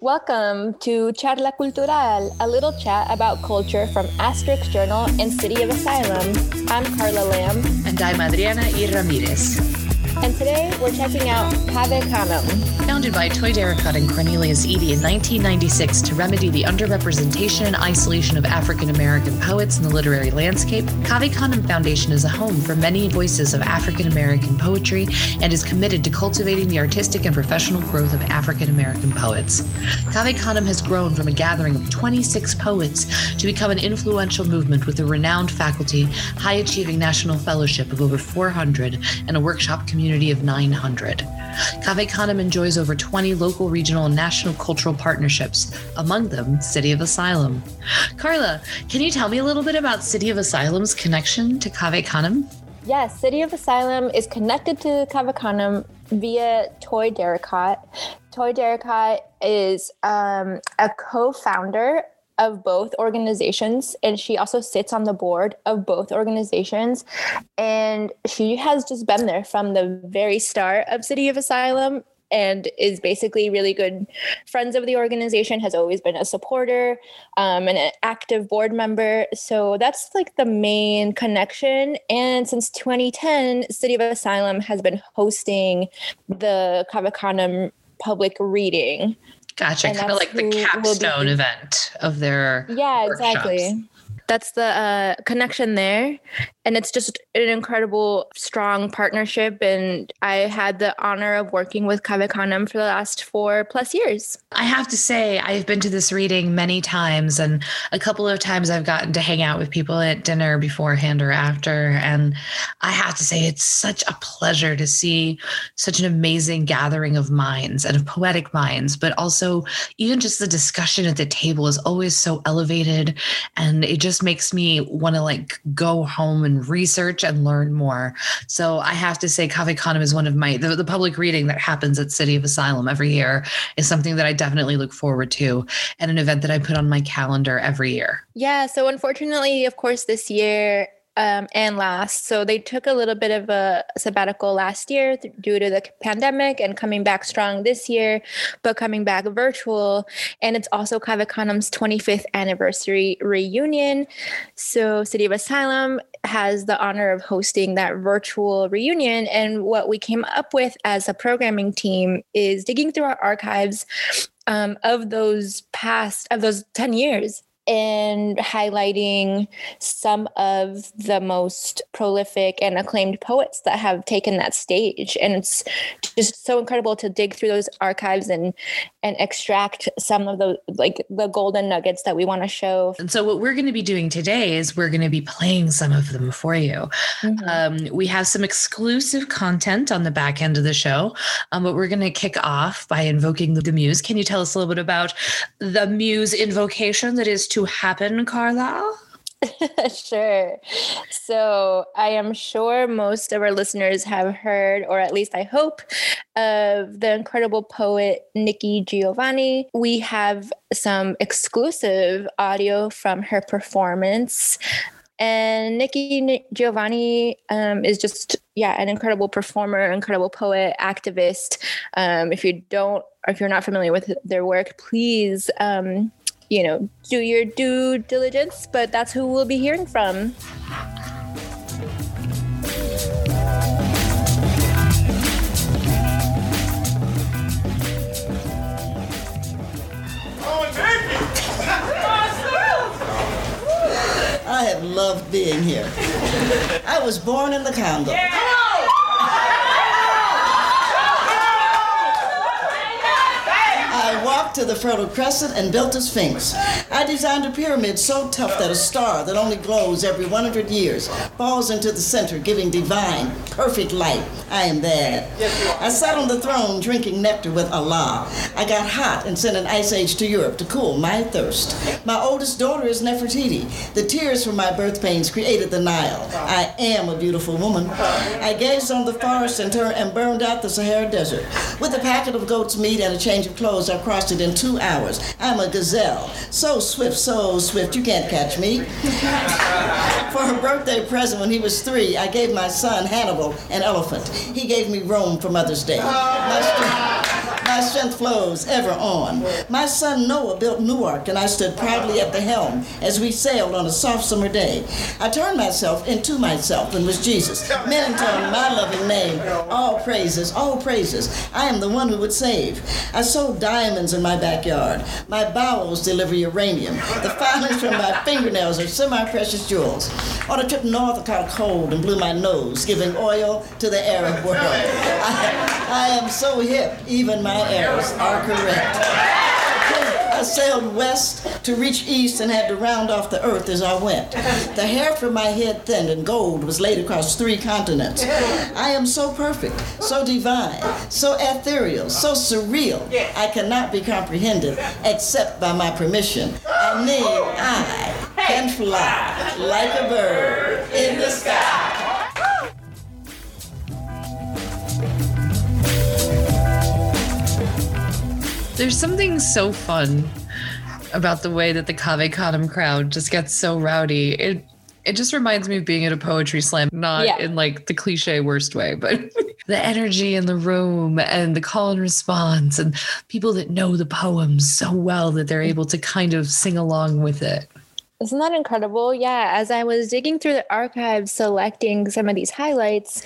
Welcome to Charla Cultural, a little chat about culture from Asterix Journal and City of Asylum. I'm Carla Lamb. And I'm Adriana E. Ramirez. And today we're checking out Cave Canem. Founded by Toy Derricotte and Cornelius Eady in 1996 to remedy the underrepresentation and isolation of African American poets in the literary landscape, Cave Canem Foundation is a home for many voices of African American poetry and is committed to cultivating the artistic and professional growth of African American poets. Cave Canem has grown from a gathering of 26 poets to become an influential movement with a renowned faculty, high achieving national fellowship of over 400, and a workshop community community of 900. Cave Canem enjoys over 20 local, regional, and national cultural partnerships, among them City of Asylum. Carla, can you tell me a little bit about City of Asylum's connection to Cave Canem? Yes, City of Asylum is connected to Cave Canem via Toy Derricotte. Toy Derricotte is um, a co-founder of both organizations and she also sits on the board of both organizations. And she has just been there from the very start of city of asylum and is basically really good friends of the organization has always been a supporter um, and an active board member. So that's like the main connection. And since 2010 city of asylum has been hosting the Cave Canem public reading Gotcha. Kind of like the capstone event of their. Yeah, exactly. That's the uh, connection there. And it's just an incredible strong partnership. And i had the honor of working with Canem for the last four plus years. I have to say i've been to this reading many times. And a couple of times i've gotten to hang out with people at dinner beforehand or after. And i have to say it's such a pleasure to see such an amazing gathering of minds and of poetic minds. But also even just the discussion at the table is always so elevated. And it just makes me want to like go home and research and learn more. So I have to say, Cave Canem is one of my the, the public reading that happens at City of Asylum every year is something that I definitely look forward to, and an event that I put on my calendar every year. Yeah. So unfortunately, of course, this year um, and last. So they took a little bit of a sabbatical last year th- due to the pandemic and coming back strong this year, but coming back virtual. And it's also Cave Canem's 25th anniversary reunion. So City of Asylum has the honor of hosting that virtual reunion. And what we came up with as a programming team is digging through our archives um, of those past, of those 10 years and highlighting some of the most prolific and acclaimed poets that have taken that stage. And it's just so incredible to dig through those archives and and extract some of the like the golden nuggets that we want to show and so what we're going to be doing today is we're going to be playing some of them for you mm-hmm. um, we have some exclusive content on the back end of the show um, but we're going to kick off by invoking the muse can you tell us a little bit about the muse invocation that is to happen, Carlisle? sure. So I am sure most of our listeners have heard, or at least I hope, of the incredible poet Nikki Giovanni. We have some exclusive audio from her performance. And Nikki Giovanni um, is just, yeah, an incredible performer, incredible poet, activist. Um, if you don't, if you're not familiar with their work, please um, you know, do your due diligence, but that's who we'll be hearing from. I have loved being here. I was born in the Congo. Yeah. To the Fertile Crescent and built a sphinx. I designed a pyramid so tough that a star that only glows every 100 years falls into the center, giving divine, perfect light. I am that. I sat on the throne drinking nectar with Allah. I got hot and sent an ice age to Europe to cool my thirst. My oldest daughter is Nefertiti. The tears from my birth pains created the Nile. I am a beautiful woman. I gazed on the forest and, turned and burned out the Sahara Desert. With a packet of goat's meat and a change of clothes, I crossed it in two hours. I'm a gazelle. So swift, so swift, you can't catch me. For her birthday present when he was three, I gave my son Hannibal an elephant. He gave me Rome for Mother's Day. Oh. My, strength flows ever on. My son Noah built Newark, and I stood proudly at the helm as we sailed on a soft summer day. I turned myself into myself and was Jesus. Men intone my loving name. All praises, all praises. I am the one who would save. I sold diamonds in my backyard. My bowels deliver uranium. The filings from my fingernails are semi-precious jewels. On a trip north, I caught cold and blew my nose, giving oil to the Arab world. I, I am so hip, even my errors are correct. I sailed west to reach east and had to round off the earth as I went. The hair from my head thinned and gold was laid across three continents. I am so perfect, so divine, so ethereal, so surreal, I cannot be comprehended except by my permission. I mean, I can fly like a bird in the sky. There's something so fun about the way that the Cave Canem crowd just gets so rowdy. It it just reminds me of being at a poetry slam, not Yeah. in like the cliche worst way, but the energy in the room and the call and response and people that know the poems so well that they're mm. able to kind of sing along with it. Isn't that incredible? Yeah. As I was digging through the archives, selecting some of these highlights,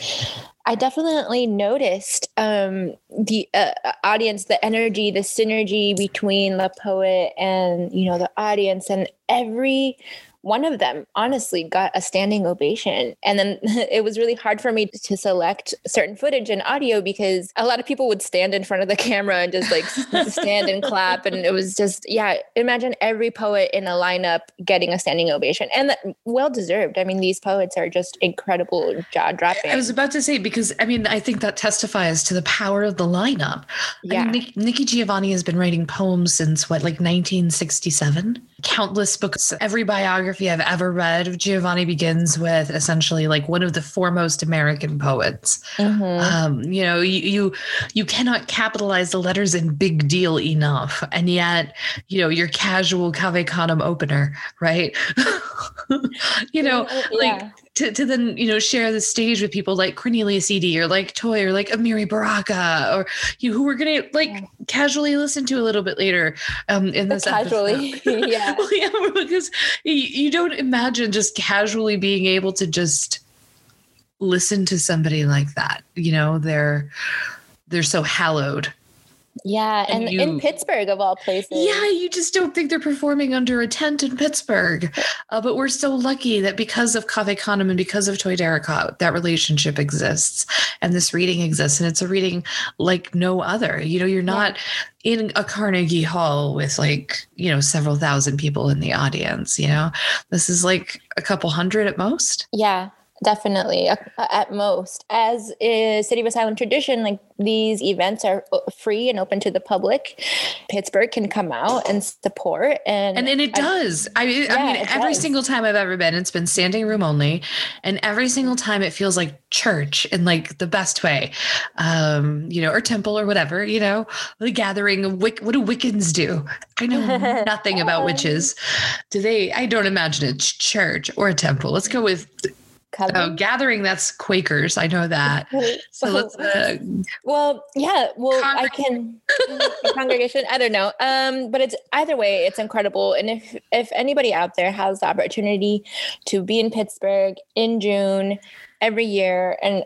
I definitely noticed um, the uh, audience, the energy, the synergy between the poet and you know the audience, and every one of them honestly got a standing ovation. And then it was really hard for me to select certain footage and audio because a lot of people would stand in front of the camera and just like stand and clap. And it was just, yeah, imagine every poet in a lineup getting a standing ovation and that, well deserved. I mean, these poets are just incredible, jaw dropping. I was about to say because I mean I think that testifies to the power of the lineup. Yeah. I mean, Nick, Nikki Giovanni has been writing poems since what, like 1967. Countless books. Every biography I've ever read of Giovanni begins with essentially like one of the foremost American poets. Mhm. Um, you know, you, you you cannot capitalize the letters in big deal enough, and yet, you know, your casual Cave Canem opener, right? you know, like Yeah. To, to then you know share the stage with people like Cornelius Eady or like Toy or like Amiri Baraka or you who we're gonna like Yeah. casually listen to a little bit later um in this Casually, episode. yeah. Well, yeah because you, you don't imagine just casually being able to just listen to somebody like that you know they're they're so hallowed Yeah, And and, you- in Pittsburgh of all places. yeah, you just don't think they're performing under a tent in Pittsburgh. Uh, but we're so lucky that because of Cave Canem and because of Toy Derricotte, that relationship exists and this reading exists. And it's a reading like no other. You know, you're not in a Carnegie Hall with like, you know, several thousand people in the audience. You know, this is like a couple hundred at most. Yeah, definitely. At most, as is City of Asylum tradition, like these events are uh, free and open to the public. Pittsburgh can come out and support, and And, and it does. I, I Yeah, mean, every does. single time I've ever been, it's been standing room only. And every single time it feels like church in like the best way, um, you know, or temple or whatever, you know, the gathering of Wic- what do Wiccans do? I know nothing about witches. Do they? I don't imagine it's church or a temple. Let's go with Coven? oh, gathering. That's Quakers. I know that. So let's, uh, well, yeah. Well, I can congregation. I don't know. Um, but it's either way, it's incredible. And if if anybody out there has the opportunity to be in Pittsburgh in June every year, and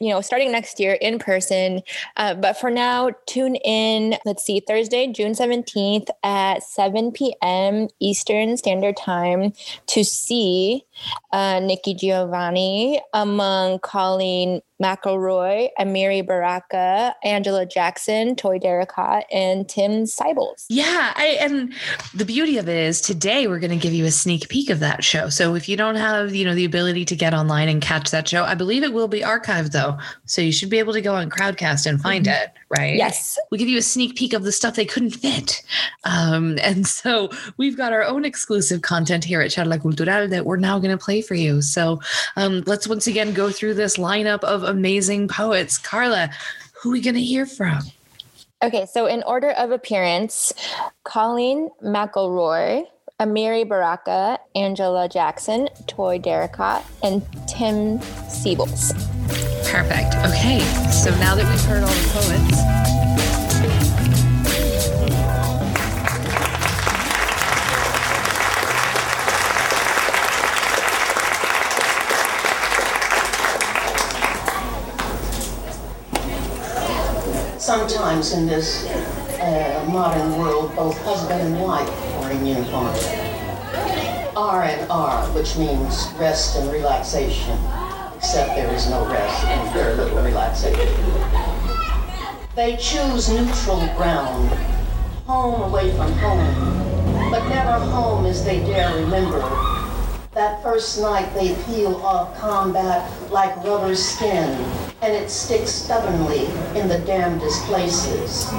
you know, starting next year in person. Uh, but for now, tune in. Let's see, Thursday, June seventeenth at seven p.m. Eastern Standard Time to see uh, Nikki Giovanni among Colleen McElroy, Amiri Baraka, Angela Jackson, Toy Derricotte, and Tim Seibles. Yeah, I, and the beauty of it is today we're going to give you a sneak peek of that show. So if you don't have, you know, the ability to get online and catch that show, I believe it will be archived though. So you should be able to go on Crowdcast and find it, right? Yes. We give you a sneak peek of the stuff they couldn't fit. Um, and so we've got our own exclusive content here at Charla Cultural that we're now going to play for you. So um, let's once again go through this lineup of amazing poets. Carla, who are we going to hear from? Okay, so in order of appearance, Colleen McElroy, Amiri Baraka, Angela Jackson, Toy Derricotte, and Tim Seibles. Perfect. Okay, so now that we've heard all the poets, Sometimes in this uh, modern world, both husband and wife in uniform. R and R, which means rest and relaxation, except there is no rest and very little relaxation. They choose neutral ground, home away from home, but never home as they dare remember. That first night they peel off combat like rubber skin, and it sticks stubbornly in the damnedest places.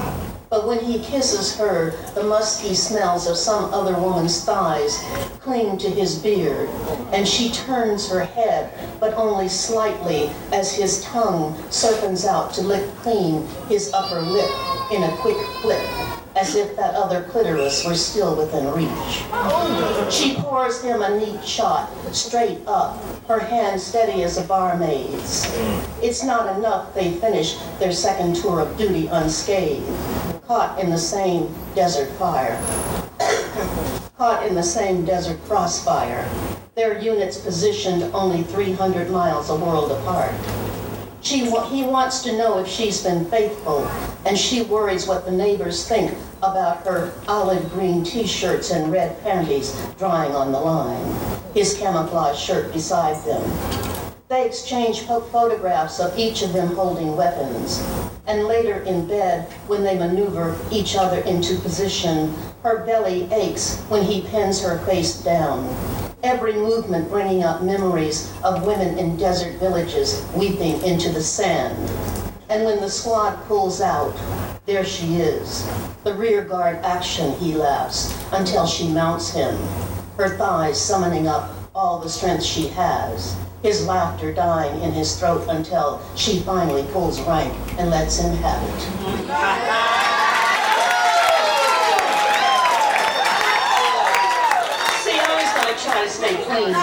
But when he kisses her, the musky smells of some other woman's thighs cling to his beard, and she turns her head, but only slightly, as his tongue serpents out to lick clean his upper lip in a quick flick, as if that other clitoris were still within reach. She pours him a neat shot, straight up, her hand steady as a barmaid's. It's not enough they finish their second tour of duty unscathed caught in the same desert fire, caught in the same desert crossfire, their units positioned only 300 miles a world apart. She, he wants to know if she's been faithful, and she worries what the neighbors think about her olive green t-shirts and red panties drying on the line, his camouflage shirt beside them. They exchange photographs of each of them holding weapons. And later in bed, when they maneuver each other into position, her belly aches when he pins her face down. Every movement bringing up memories of women in desert villages weeping into the sand. And when the squad pulls out, there she is. The rear guard action, he laughs, until she mounts him, her thighs summoning up all the strength she has his laughter dying in his throat until she finally pulls rank and lets him have it. See, I going to try to stay clean.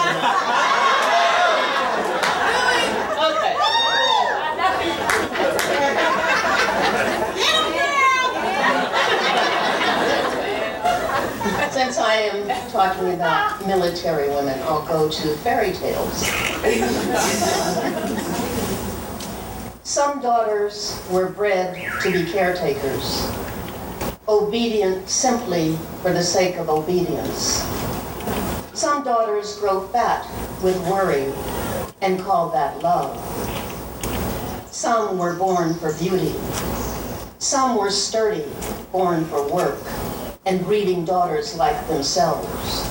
since I am talking about military women, I'll go to fairy tales. Some daughters were bred to be caretakers, obedient simply for the sake of obedience. Some daughters grow fat with worry and call that love. Some were born for beauty. Some were sturdy, born for work and breeding daughters like themselves.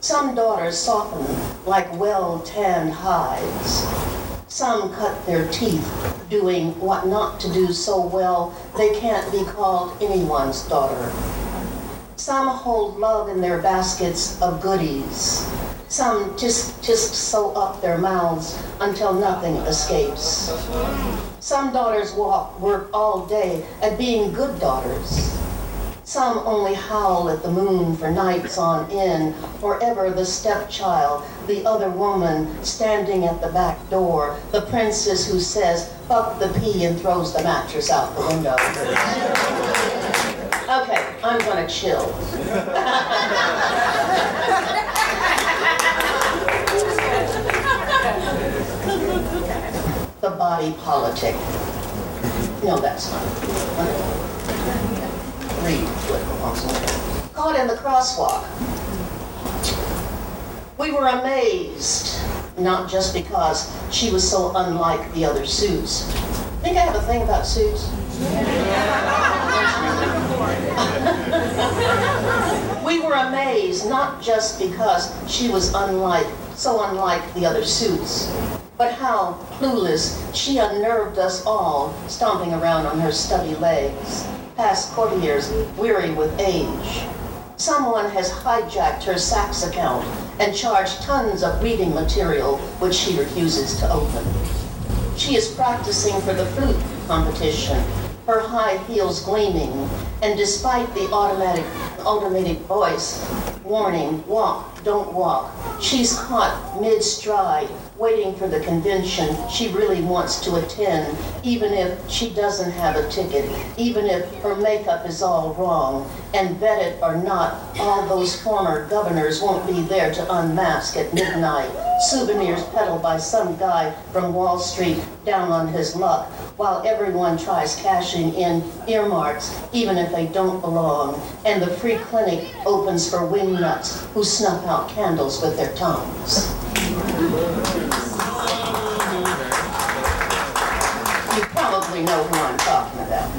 Some daughters soften like well-tanned hides. Some cut their teeth doing what not to do so well they can't be called anyone's daughter. Some hold love in their baskets of goodies. Some just, just sew up their mouths until nothing escapes. Some daughters walk, work all day at being good daughters. Some only howl at the moon for nights on end, forever the stepchild, the other woman standing at the back door, the princess who says, fuck the pee and throws the mattress out the window. okay, I'm gonna chill. the body politic. No, that's not Caught in the crosswalk. We were amazed, not just because she was so unlike the other suits. Think I have a thing about suits? we were amazed, not just because she was unlike, so unlike the other suits, but how clueless she unnerved us all, stomping around on her stubby legs past courtiers weary with age. Someone has hijacked her Saks account and charged tons of reading material which she refuses to open. She is practicing for the fruit competition, her high heels gleaming, and despite the automatic automated voice. Warning, walk, don't walk. She's caught mid-stride, waiting for the convention she really wants to attend, even if she doesn't have a ticket, even if her makeup is all wrong, and vetted or not, all those former governors won't be there to unmask at midnight. Souvenirs peddled by some guy from Wall Street down on his luck, while everyone tries cashing in earmarks, even if they don't belong. And the free clinic opens for wingnuts who snuff out candles with their tongues. You probably know who I'm talking about.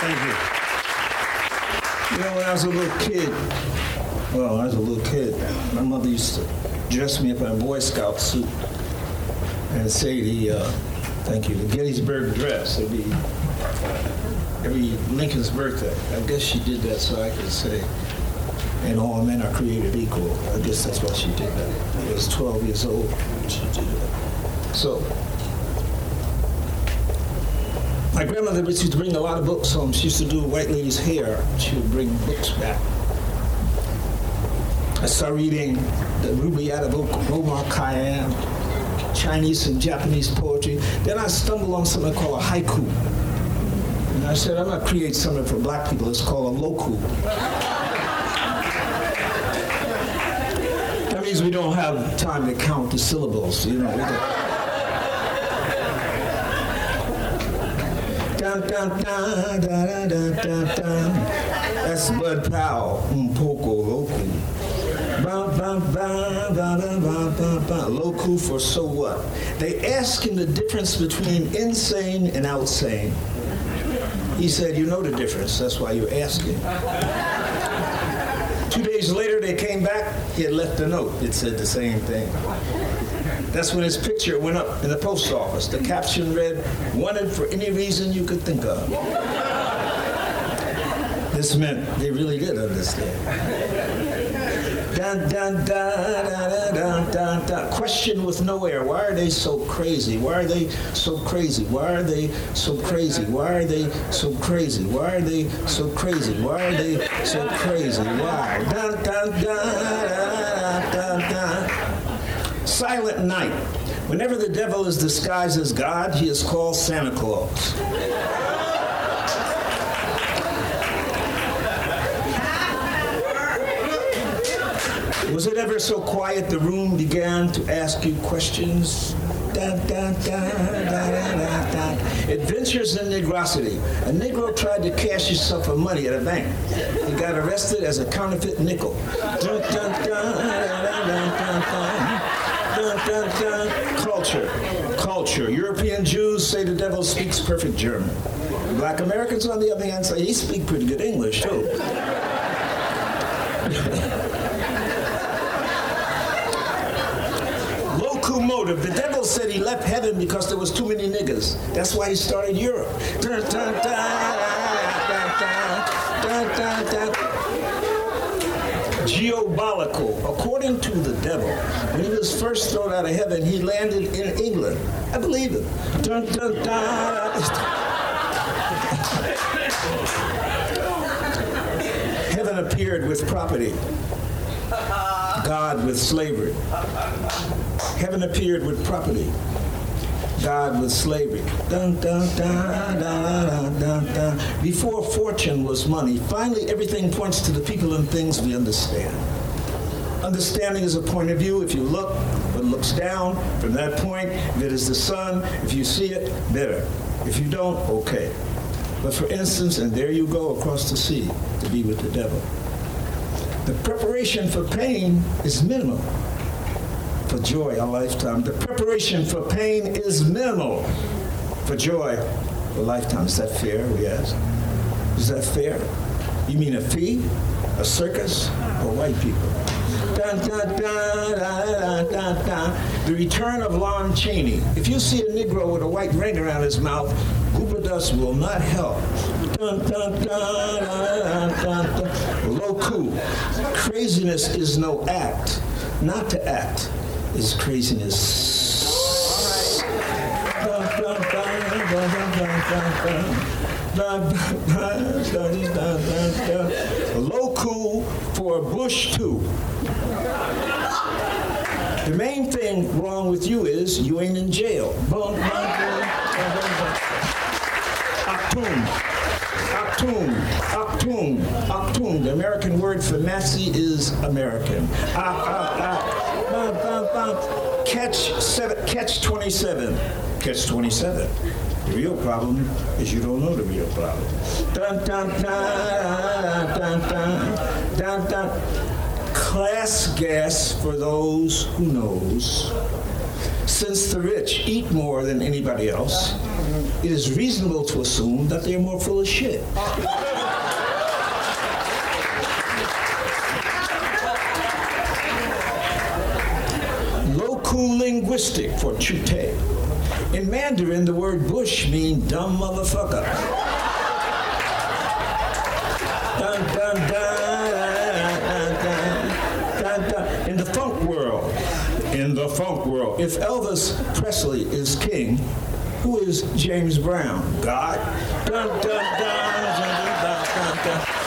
Thank you. You know, when I was a little kid, well, I was a little kid, my mother used to dress me up in a Boy Scout suit and say the, uh, thank you, the Gettysburg dress. It'd be every Lincoln's birthday. I guess she did that so I could say, and all men are created equal. I guess that's why she did that. I was 12 years old when she did that. So, my grandmother used to bring a lot of books home. She used to do white lady's hair. She would bring books back. I started reading the Rubaiyat of Omar Khayyam, Chinese and Japanese poetry. Then I stumbled on something called a haiku. I said, I'm going to create something for black people. It's called a loku. That means we don't have time to count the syllables, you know. Dun. That's Bud Powell, um pouco louco. Ba, ba, ba, ba, ba, ba, ba, for so what? They ask him the difference between insane and outsane. He said, You know the difference, that's why you're asking. Two days later, they came back, he had left a note. It said the same thing. That's when his picture went up in the post office. The caption read, Wanted for any reason you could think of. This meant they really did understand. Dun, dun, dun, dun, dun. Question with no air. Why are they so crazy? Why are they so crazy? Why are they so crazy? Why are they so crazy? Why are they so crazy? Why are they so crazy? Why? Dun, dun, dun, dun, dun, dun. Silent night. Whenever the devil is disguised as God, he is called Santa Claus. Was it ever so quiet the room began to ask you questions? Adventures in Negrosity. A Negro tried to cash himself for money at a bank. He got arrested as a counterfeit nickel. Culture. Culture. European Jews say the devil speaks perfect German. Black Americans, on the other hand, say he speaks pretty good English, too. Locomotive. The devil said he left heaven because there was too many niggas. That's why he started Europe. Dun, dun, dun. Geobolical. According to the devil, when he was first thrown out of heaven, he landed in England. I believe it. Dun, dun, dun. Heaven appeared with property. God with slavery. Heaven appeared with property. God with slavery. Dun, dun, dun. Before fortune was money, finally everything points to the people and things we understand. Understanding is a point of view. If you look, it looks down. From that point, if it is the sun, if you see it, better. If you don't, okay. But for instance, and there you go across the sea to be with the devil. The preparation for pain is minimal. For joy, a lifetime. The preparation for pain is minimal. For joy, a lifetime. Is that fair? We ask. Is that fair? You mean a fee, a circus, or white people? Dun, dun, dun. The return of Lon Chaney. If you see a Negro with a white ring around his mouth, Goober dust will not help. Dun, dun, dun, dun. Loku. Craziness is no act. Not to act is craziness. Loku for Bush too. The main thing wrong with you is you ain't in jail. Aktum. Aktum. Aktum. Aktum. The American word for messy is American. Ah, ah, Catch seven, catch 27. Catch 27. The real problem is you don't know the real problem. Dun, dun, dun class gas for those who knows. Since the rich eat more than anybody else, it is reasonable to assume that they are more full of shit. Loku linguistic for chute. In Mandarin, the word bush means dumb motherfucker. Dun, dun, dun. in the funk world. If Elvis Presley is king, who is James Brown? God? Dun, dun, dun, dun, dun,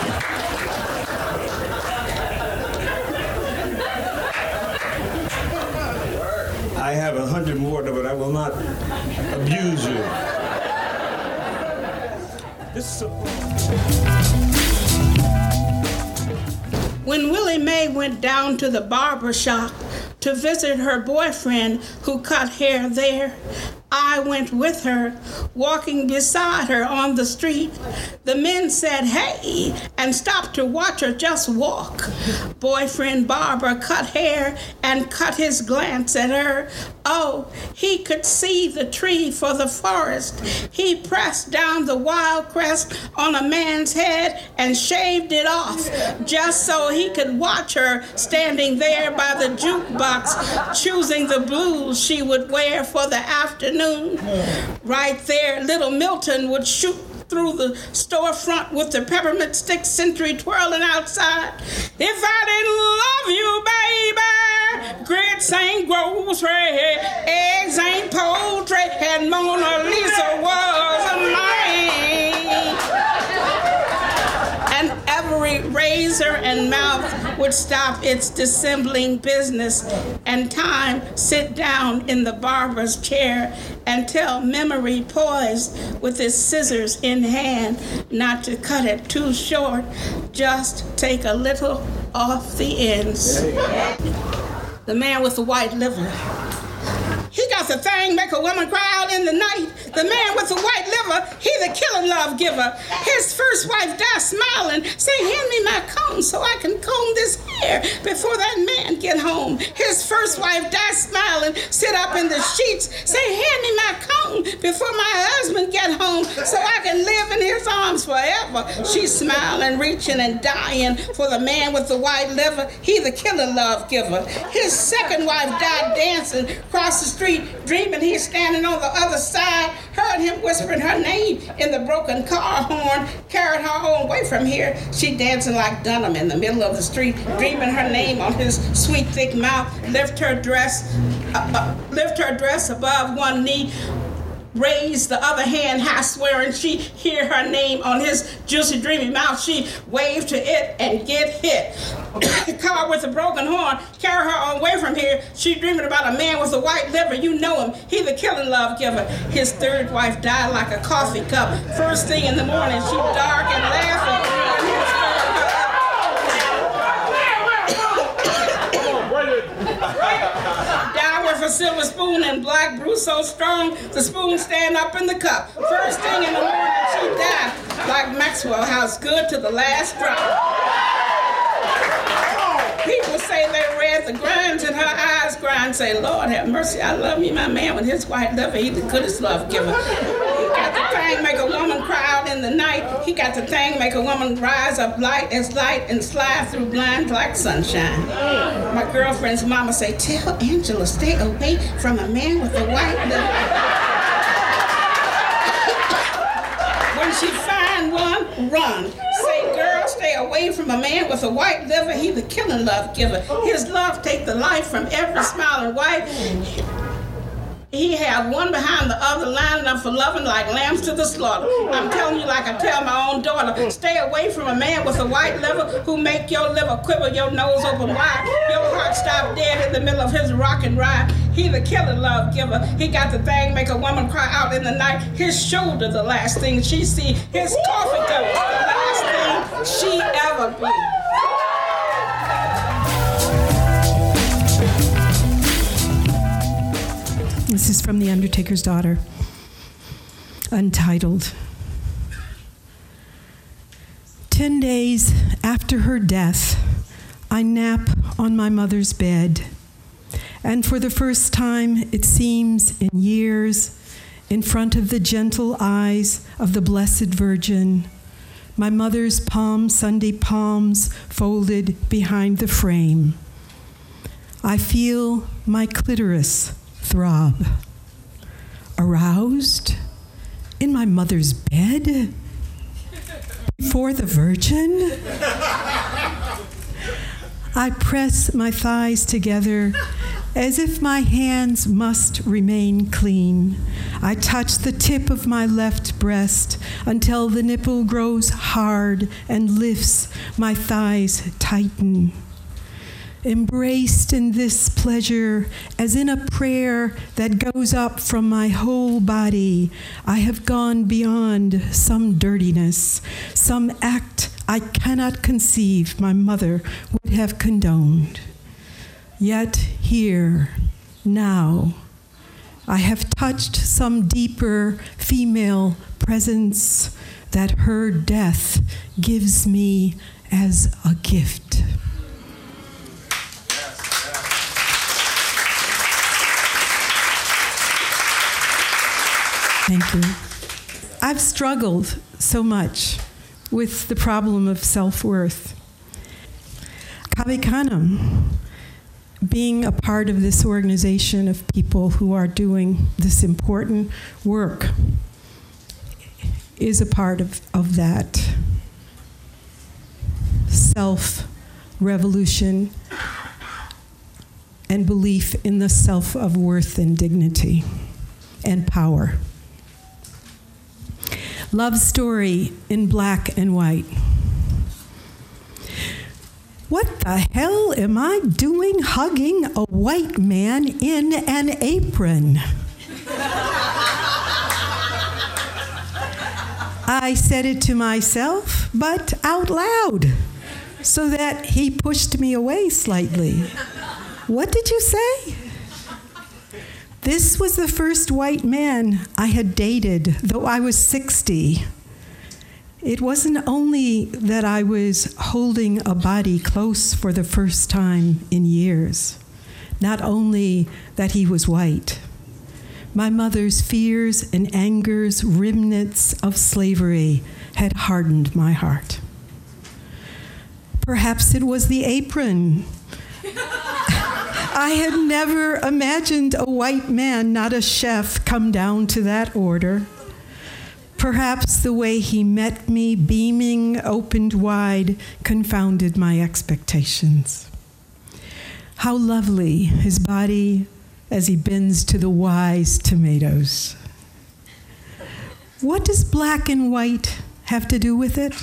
I have a hundred more, but I will not abuse you. This is when Willie Mae went down to the barber shop to visit her boyfriend who cut hair there. I went with her, walking beside her on the street. The men said, Hey, and stopped to watch her just walk. Boyfriend Barbara cut hair and cut his glance at her. Oh, he could see the tree for the forest. He pressed down the wild crest on a man's head and shaved it off just so he could watch her standing there by the jukebox, choosing the blues she would wear for the afternoon. Right there, little Milton would shoot through the storefront with the peppermint stick century twirling outside. If I didn't love you, baby, grits ain't grocery, eggs ain't poultry, and Mona Lisa was razor and mouth would stop its dissembling business and time sit down in the barber's chair and tell memory poised with its scissors in hand not to cut it too short, just take a little off the ends. The man with the white liver he got the thing make a woman cry out in the night. The man with the white liver, he the killing love giver. His first wife died smiling, say, hand me my comb so I can comb this hair before that man get home. His first wife died smiling, sit up in the sheets, say, hand me my comb before my husband get home so I can live in his arms forever. She's smiling, reaching and dying for the man with the white liver. He the killing love giver. His second wife died dancing across the street dreaming. He's standing on the other side, heard him whispering her name in the broken car horn, carried her home away from here. She dancing like Dunham in the middle of the street, dreaming her name on his sweet thick mouth, lift her dress, uh, uh, lift her dress above one knee, raised the other hand. High swearing she hear her name on his juicy dreamy mouth. She waved to it and get hit. Car with a broken horn carry her away from here. She dreaming about a man with a white liver. You know him. He the killing love giver. His third wife died like a coffee cup. First thing in the morning she dark and laughing a silver spoon and black brew so strong the spoon stand up in the cup. First thing in the morning she died like Maxwell House, good to the last drop. People say they read the grinds in her eyes, grind, say, Lord have mercy, I love you, my man, with his white lover, he the goodest love giver. Got the thing make a woman cry in the night. He got the thing make a woman rise up light as light and slide through blinds like sunshine. My girlfriend's mama say, tell Angela stay away from a man with a white lover. when she find one, run. Say, girl, stay away from a man with a white liver. He the killing love giver. His love take the life from every smiling wife. He had one behind the other, lining up for loving like lambs to the slaughter. I'm telling you, like I tell my own daughter, stay away from a man with a white liver who make your liver quiver, your nose open wide, your heart stop dead in the middle of his rock and ride. He the killer love giver. He got the thing make a woman cry out in the night. His shoulder the last thing she see. His coffee cup the last thing she ever be. This is from The Undertaker's Daughter, untitled. Ten days after her death, I nap on my mother's bed. And for the first time, it seems in years, in front of the gentle eyes of the Blessed Virgin, my mother's Palm Sunday palms folded behind the frame. I feel my clitoris throb. Aroused in my mother's bed before the Virgin? I press my thighs together as if my hands must remain clean. I touch the tip of my left breast until the nipple grows hard and lifts, my thighs tighten. Embraced in this pleasure, as in a prayer that goes up from my whole body, I have gone beyond some dirtiness, some act I cannot conceive my mother would have condoned. Yet here, now, I have touched some deeper female presence that her death gives me as a gift. Thank you. I've struggled so much with the problem of self worth. Cave Canem, being a part of this organization of people who are doing this important work, is a part of, of that self revolution and belief in the self of worth and dignity and power. Love story in black and white. What the hell am I doing hugging a white man in an apron? I said it to myself, but out loud, so that he pushed me away slightly. What did you say? This was the first white man I had dated, though I was 60. It wasn't only that I was holding a body close for the first time in years, not only that he was white. My mother's fears and angers, remnants of slavery, had hardened my heart. Perhaps it was the apron I had never imagined a white man, not a chef, come down to that order. Perhaps the way he met me, beaming, opened wide, confounded my expectations. How lovely his body as he bends to the wise tomatoes. What does black and white have to do with it?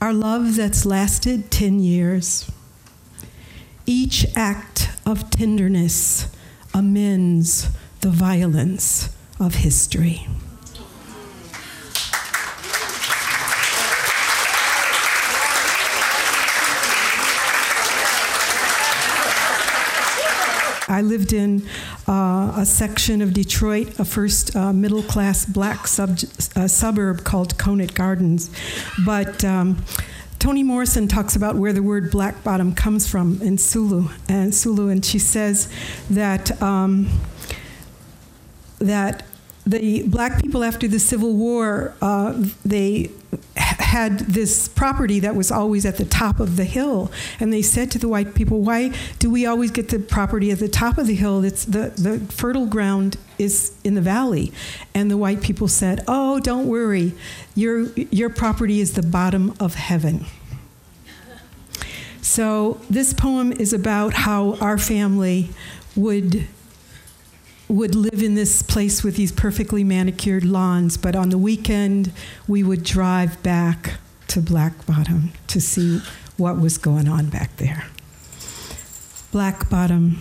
Our love that's lasted 10 years. Each act of tenderness amends the violence of history. I lived in uh, a section of Detroit, a first uh, middle class black sub- uh, suburb called Conant Gardens. But um, Toni Morrison talks about where the word black bottom comes from in Sula, and Sula, and she says that um, that the black people after the Civil War, uh, they had this property that was always at the top of the hill, and they said to the white people, "Why do we always get the property at the top of the hill? It's the the fertile ground is in the valley." And the white people said, "Oh, don't worry, your your property is the bottom of heaven." So this poem is about how our family would would live in this place with these perfectly manicured lawns, but on the weekend we would drive back to Black Bottom to see what was going on back there. Black Bottom.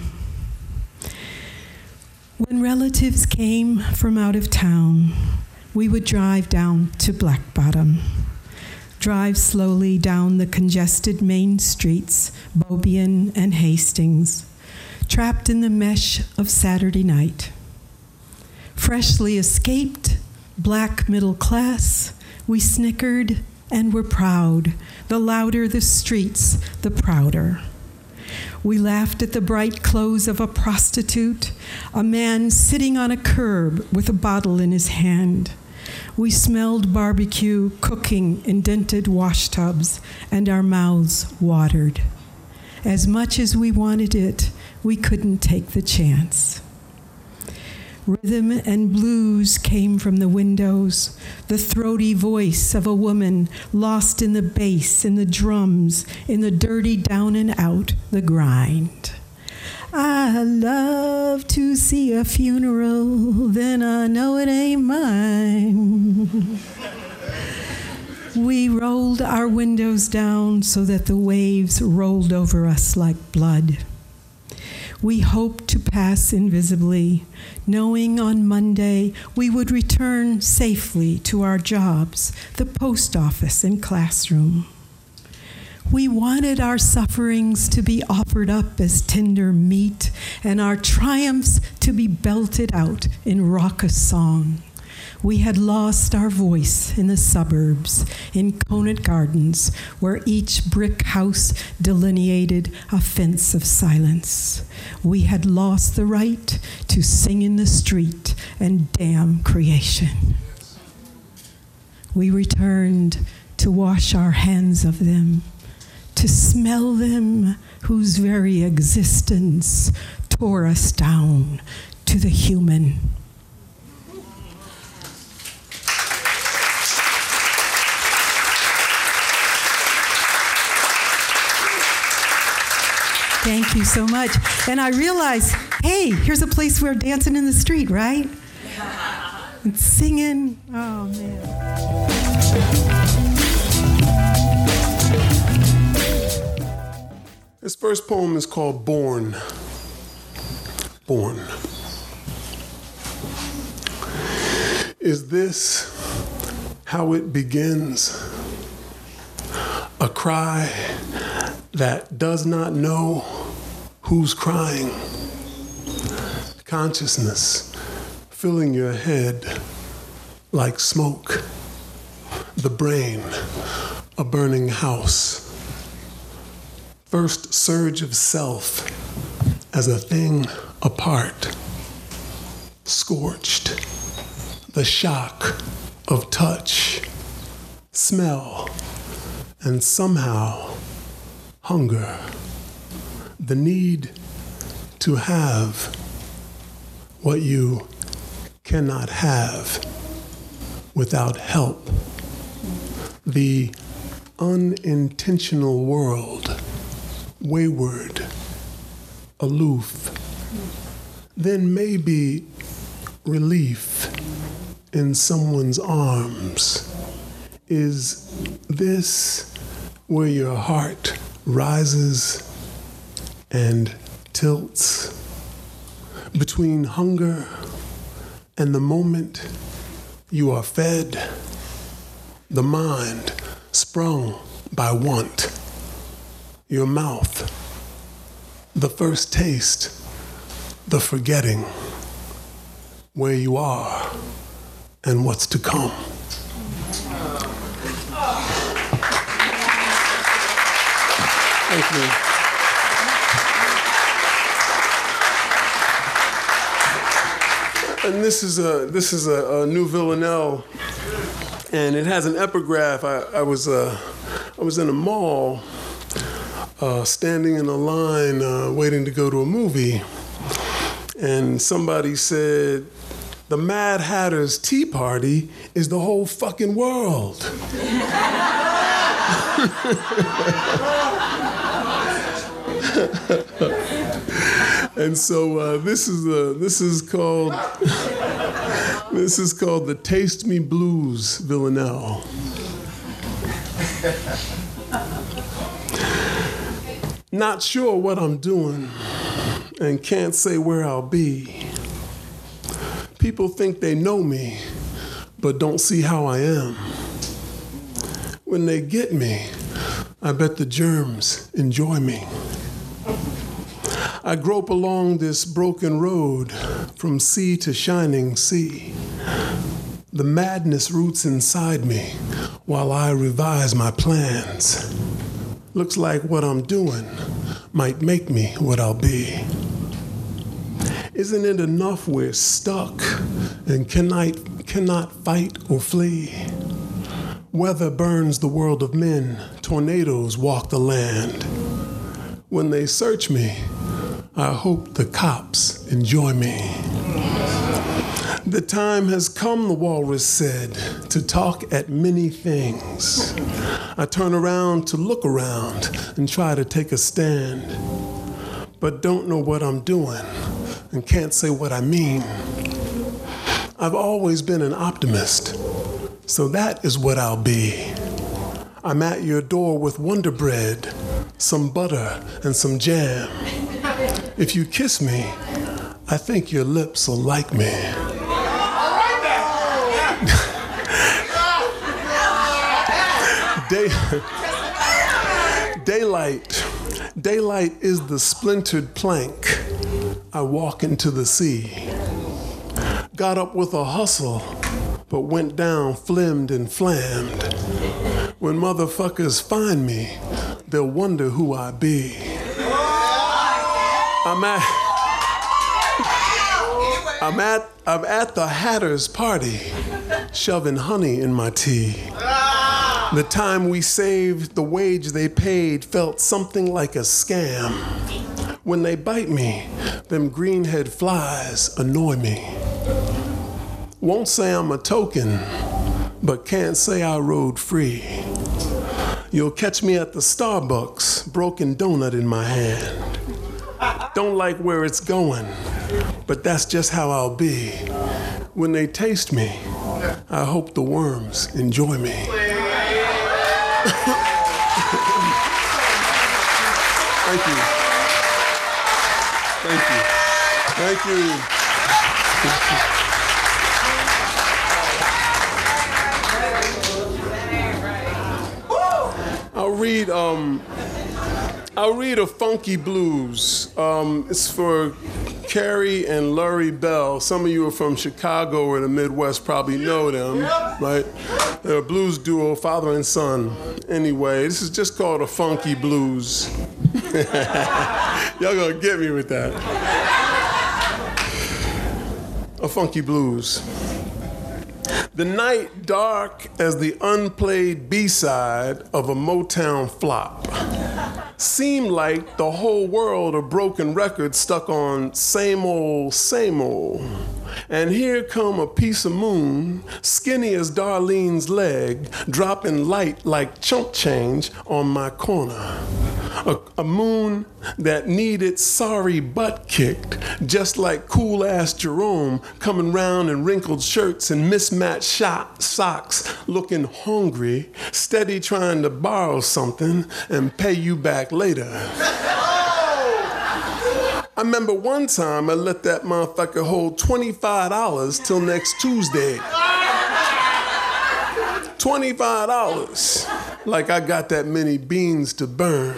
When relatives came from out of town, we would drive down to Black Bottom. Drive slowly down the congested main streets, Beaubien and Hastings trapped in the mesh of Saturday night. Freshly escaped, black middle class, we snickered and were proud. The louder the streets, the prouder. We laughed at the bright clothes of a prostitute, a man sitting on a curb with a bottle in his hand. We smelled barbecue cooking in dented washtubs, and our mouths watered. As much as we wanted it, we couldn't take the chance. Rhythm and blues came from the windows, the throaty voice of a woman lost in the bass, in the drums, in the dirty down and out, the grind. I love to see a funeral, then I know it ain't mine. we rolled our windows down so that the waves rolled over us like blood we hoped to pass invisibly, knowing on Monday we would return safely to our jobs, the post office and classroom. We wanted our sufferings to be offered up as tender meat and our triumphs to be belted out in raucous song. We had lost our voice in the suburbs, in Conant Gardens, where each brick house delineated a fence of silence. We had lost the right to sing in the street and damn creation. We returned to wash our hands of them, to smell them whose very existence tore us down to the human. Thank you so much. And I realized, hey, here's a place where dancing in the street, right? And singing. Oh, man. This first poem is called Born. Born. Is this how it begins? A cry that does not know who's crying. Consciousness filling your head like smoke. The brain, a burning house. First surge of self as a thing apart. Scorched. The shock of touch, smell, and somehow hunger, the need to have what you cannot have without help, the unintentional world, wayward, aloof, then maybe relief in someone's arms. Is this where your heart rises and tilts between hunger and the moment you are fed, the mind sprung by want, your mouth, the first taste, the forgetting where you are and what's to come. Thank you. And this is a this is a, a new villanelle, and it has an epigraph. I, I was uh, I was in a mall, uh, standing in a line, uh, waiting to go to a movie, and somebody said, "The Mad Hatter's Tea Party is the whole fucking world." And so uh, this is the this is called this is called the Taste Me Blues Villanelle. Not sure what I'm doing and can't say where I'll be. People think they know me, but don't see how I am. When they get me, I bet the germs enjoy me. I grope along this broken road from sea to shining sea. The madness roots inside me while I revise my plans. Looks like what I'm doing might make me what I'll be. Isn't it enough we're stuck and cannot, cannot fight or flee? Weather burns the world of men, tornadoes walk the land. When they search me, I hope the cops enjoy me. The time has come, the walrus said, to talk at many things. I turn around to look around and try to take a stand, but don't know what I'm doing and can't say what I mean. I've always been an optimist, so that is what I'll be. I'm at your door with Wonder Bread, some butter, and some jam. If you kiss me, I think your lips will like me. Day, daylight. Daylight is the splintered plank. I walk into the sea. Got up with a hustle, but went down flimmed and flammed. When motherfuckers find me, they'll wonder who I be. I'm at I'm at I'm at the Hatter's party, shoving honey in my tea. The time we saved, the wage they paid felt something like a scam. When they bite me, them greenhead flies annoy me. Won't say I'm a token, but can't say I rode free. You'll catch me at the Starbucks, broken donut in my hand. Don't like where it's going, but that's just how I'll be. When they taste me, I hope the worms enjoy me. Thank you. Thank you. Thank you. I'll read um I'll read a funky blues. Um, it's for Carey and Lurrie Bell. Some of you are from Chicago or the Midwest, probably know them, right? They're a blues duo, father and son. Anyway, this is just called a funky blues. Y'all gonna get me with that. A funky blues. The night dark as the unplayed B side of a Motown flop. Seemed like the whole world of broken records stuck on same old, same old. And here come a piece of moon, skinny as Darlene's leg, dropping light like chump change on my corner. A, a moon that needed sorry butt kicked, just like cool ass Jerome coming round in wrinkled shirts and mismatched shot, socks, looking hungry, steady trying to borrow something and pay you back later. I remember one time I let that motherfucker hold $25 till next Tuesday. $25. Like I got that many beans to burn.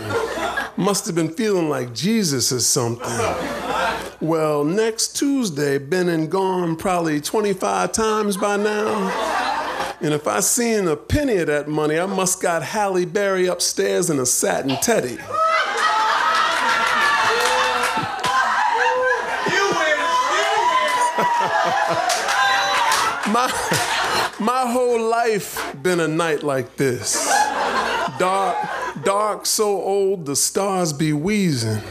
Must have been feeling like Jesus or something. Well, next Tuesday, been and gone probably 25 times by now. And if I seen a penny of that money, I must got Halle Berry upstairs in a satin teddy. My, my whole life been a night like this. Dark, dark, so old the stars be wheezing,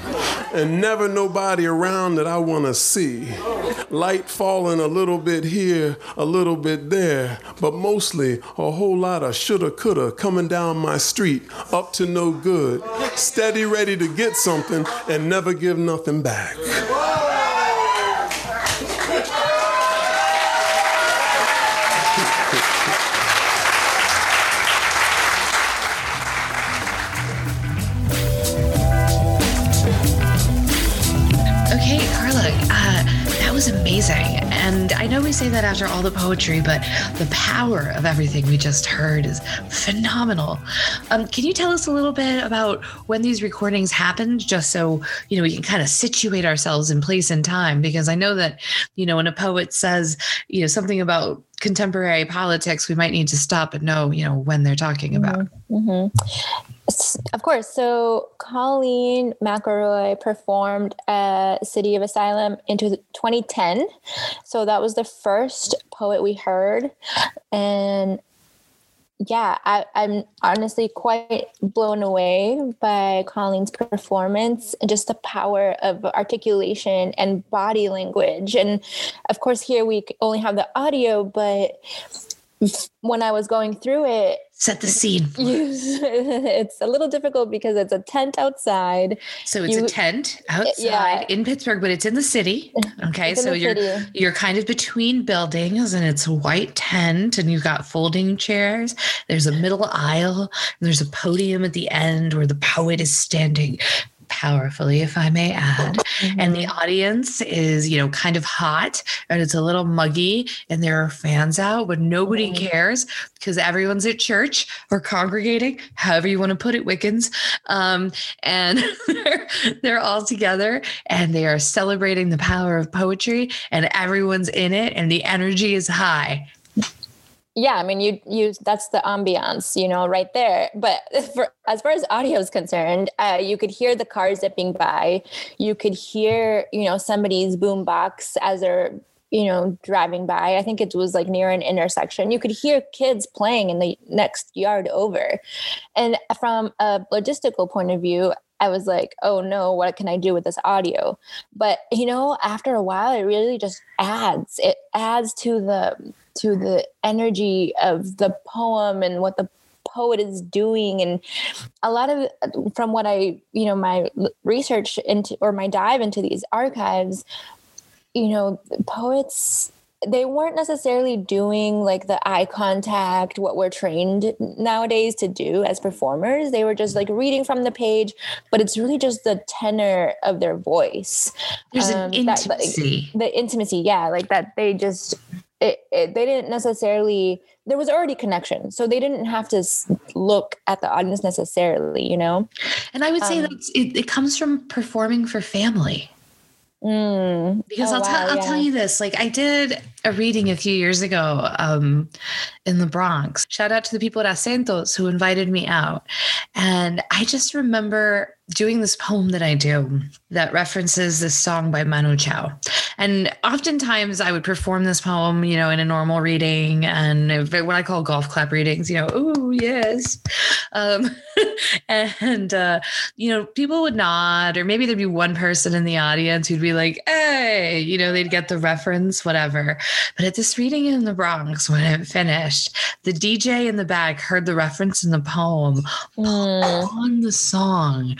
and never nobody around that I wanna see. Light falling a little bit here, a little bit there, but mostly a whole lot of shoulda, coulda coming down my street, up to no good, steady, ready to get something, and never give nothing back. Was amazing. And I know we say that after all the poetry, but the power of everything we just heard is phenomenal. Um, can you tell us a little bit about when these recordings happened, just so you know we can kind of situate ourselves in place and time? Because I know that you know when a poet says you know something about contemporary politics, we might need to stop and know you know when they're talking about. Mm-hmm. Of course. So Colleen McElroy performed at City of Asylum into 2010. So that was the first poet we heard. And yeah, I, I'm honestly quite blown away by Colleen's performance and just the power of articulation and body language. And of course, here we only have the audio, but when I was going through it, Set the scene. it's a little difficult because it's a tent outside. So it's You- a tent outside yeah. in Pittsburgh, but it's in the city. Okay, so you're city. you're kind of between buildings, and it's a white tent, and you've got folding chairs. There's a middle aisle. And there's a podium at the end where the poet is standing powerfully, if I may add. And the audience is, you know, kind of hot and it's a little muggy, and there are fans out, but nobody cares because everyone's at church or congregating, however you want to put it, Wiccans. Um, and they're, they're all together and they are celebrating the power of poetry, and everyone's in it, and the energy is high. Yeah, I mean, you you that's the ambiance, you know, right there. But for as far as audio is concerned, uh, you could hear the car zipping by. You could hear, you know, somebody's boombox as they're you know driving by. I think it was like near an intersection. You could hear kids playing in the next yard over. And from a logistical point of view, I was like, oh no, what can I do with this audio? But you know, after a while, it really just adds. It adds to the to the energy of the poem and what the poet is doing. And a lot of from what i you know my research into or my dive into these archives you know poets they weren't necessarily doing like the eye contact what we're trained nowadays to do as performers. They were just like reading from the page but it's really just the tenor of their voice. There's Um, an that- like, intimacy. the intimacy yeah like that they just it, it, they didn't necessarily there was already connection so they didn't have to look at the audience necessarily you know and I would say um, that it, it comes from performing for family. mm. Because Oh, I'll, wow, tell I'll yeah. tell you this. Like I did a reading a few years ago um, in the Bronx. Shout out to the people at Acentos who invited me out. And I just remember doing this poem that I do that references this song by Manu Chao. And oftentimes I would perform this poem, you know, in a normal reading and what I call golf clap readings, you know, oh, yes. Um, and, uh, you know, people would nod, or maybe there'd be one person in the audience who'd be like, hey, you know, they'd get the reference, whatever. But at this reading in the Bronx, when it finished, the DJ in the back heard the reference in the poem Mm. on the song.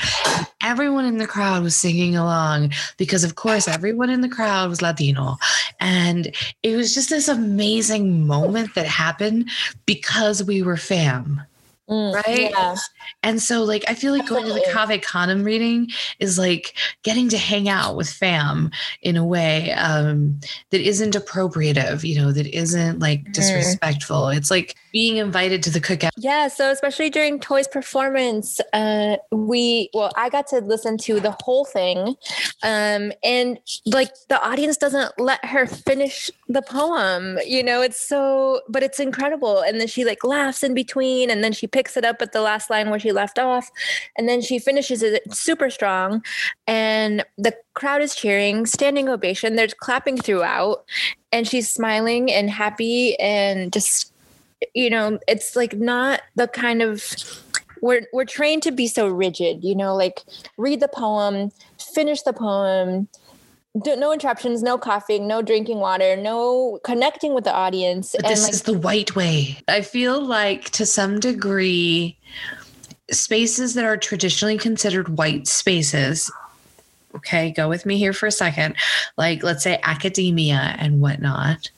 Everyone in the crowd was singing along because, of course, everyone in the crowd was Latino. And it was just this amazing moment that happened because we were fam. Mm. Right. yeah And so, like, I feel like going to the Cave Canem reading is like getting to hang out with fam in a way um, that isn't appropriative, you know, that isn't like disrespectful. It's like being invited to the cookout. Yeah, so especially during Toy's performance, uh, we well, I got to listen to the whole thing, um, and like the audience doesn't let her finish the poem. You know, it's so, but it's incredible. And then she like laughs in between, and then she picks it up at the last line where she left off, and then she finishes it super strong, and the crowd is cheering, standing ovation. There's clapping throughout, and she's smiling and happy and just you know, it's like not the kind of we're we're trained to be so rigid, you know, like read the poem, finish the poem, no interruptions, no coughing, no drinking water, no connecting with the audience. But this like, is the white way. I feel like to some degree, spaces that are traditionally considered white spaces okay, go with me here for a second, like let's say academia and whatnot,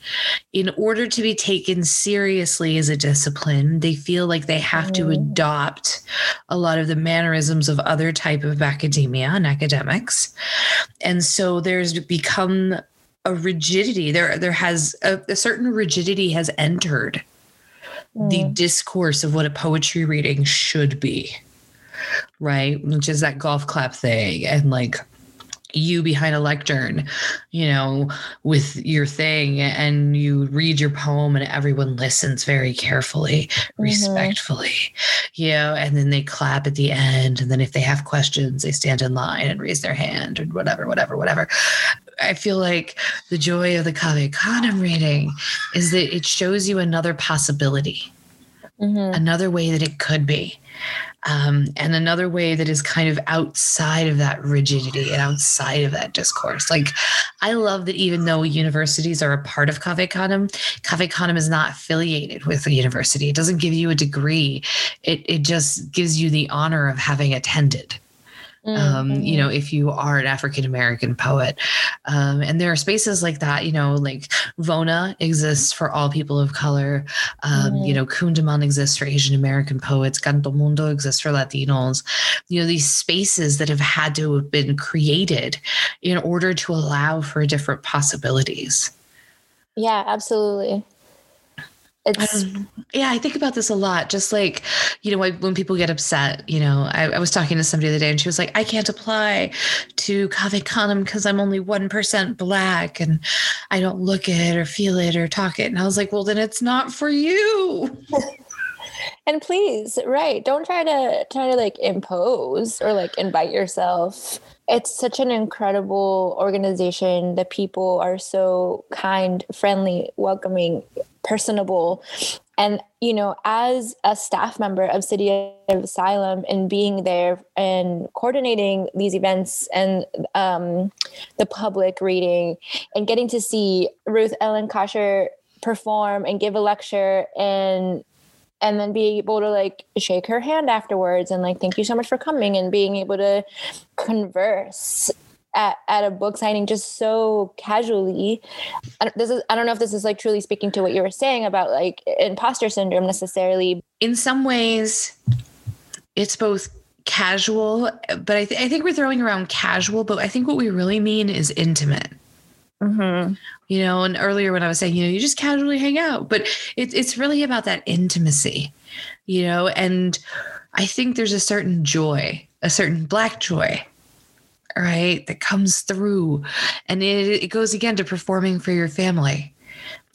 in order to be taken seriously as a discipline, they feel like they have to mm. adopt a lot of the mannerisms of other type of academia and academics. And so there's become a rigidity. There there has a, a certain rigidity has entered the mm. discourse of what a poetry reading should be right? Which is that golf clap thing and like you behind a lectern, you know, with your thing, and you read your poem, and everyone listens very carefully, mm-hmm. respectfully, you know, and then they clap at the end. And then if they have questions, they stand in line and raise their hand, or whatever, whatever, whatever. I feel like the joy of the Cave Canem reading is that it shows you another possibility, mm-hmm. another way that it could be. Um, and another way that is kind of outside of that rigidity and outside of that discourse. Like, I love that even though universities are a part of Cave Canem, Cave Canem is not affiliated with the university. It doesn't give you a degree, it, it just gives you the honor of having attended. Um, you know, mm-hmm. if you are an African American poet. Um, and there are spaces like that, you know, like Vona exists for all people of color. Um, mm. You know, Kundiman exists for Asian American poets. Canto Mundo exists for Latinos. You know, these spaces that have had to have been created in order to allow for different possibilities. Yeah, absolutely. It's yeah, I think about this a lot. Just like, you know, when people get upset, you know, I, I was talking to somebody the other day and she was like, I can't apply to Cave Canem because I'm only 1% black and I don't look it or feel it or talk it. And I was like, well, then it's not for you. and please, right. Don't try to try to like impose or like invite yourself it's such an incredible organization. The people are so kind, friendly, welcoming, personable. And, you know, as a staff member of City of Asylum and being there and coordinating these events and um, the public reading and getting to see Ruth Ellen Kocher perform and give a lecture and and then be able to like shake her hand afterwards and like thank you so much for coming and being able to converse at, at a book signing just so casually. This is i don't know if this is like truly speaking to what you were saying about like imposter syndrome necessarily. In some ways it's both casual but i, th- I think we're throwing around casual but i think what we really mean is intimate. Mm-hmm. You know, and earlier when I was saying, you know, you just casually hang out, but it's it's really about that intimacy, you know, and I think there's a certain joy, a certain black joy, right, that comes through, and it, it goes again to performing for your family,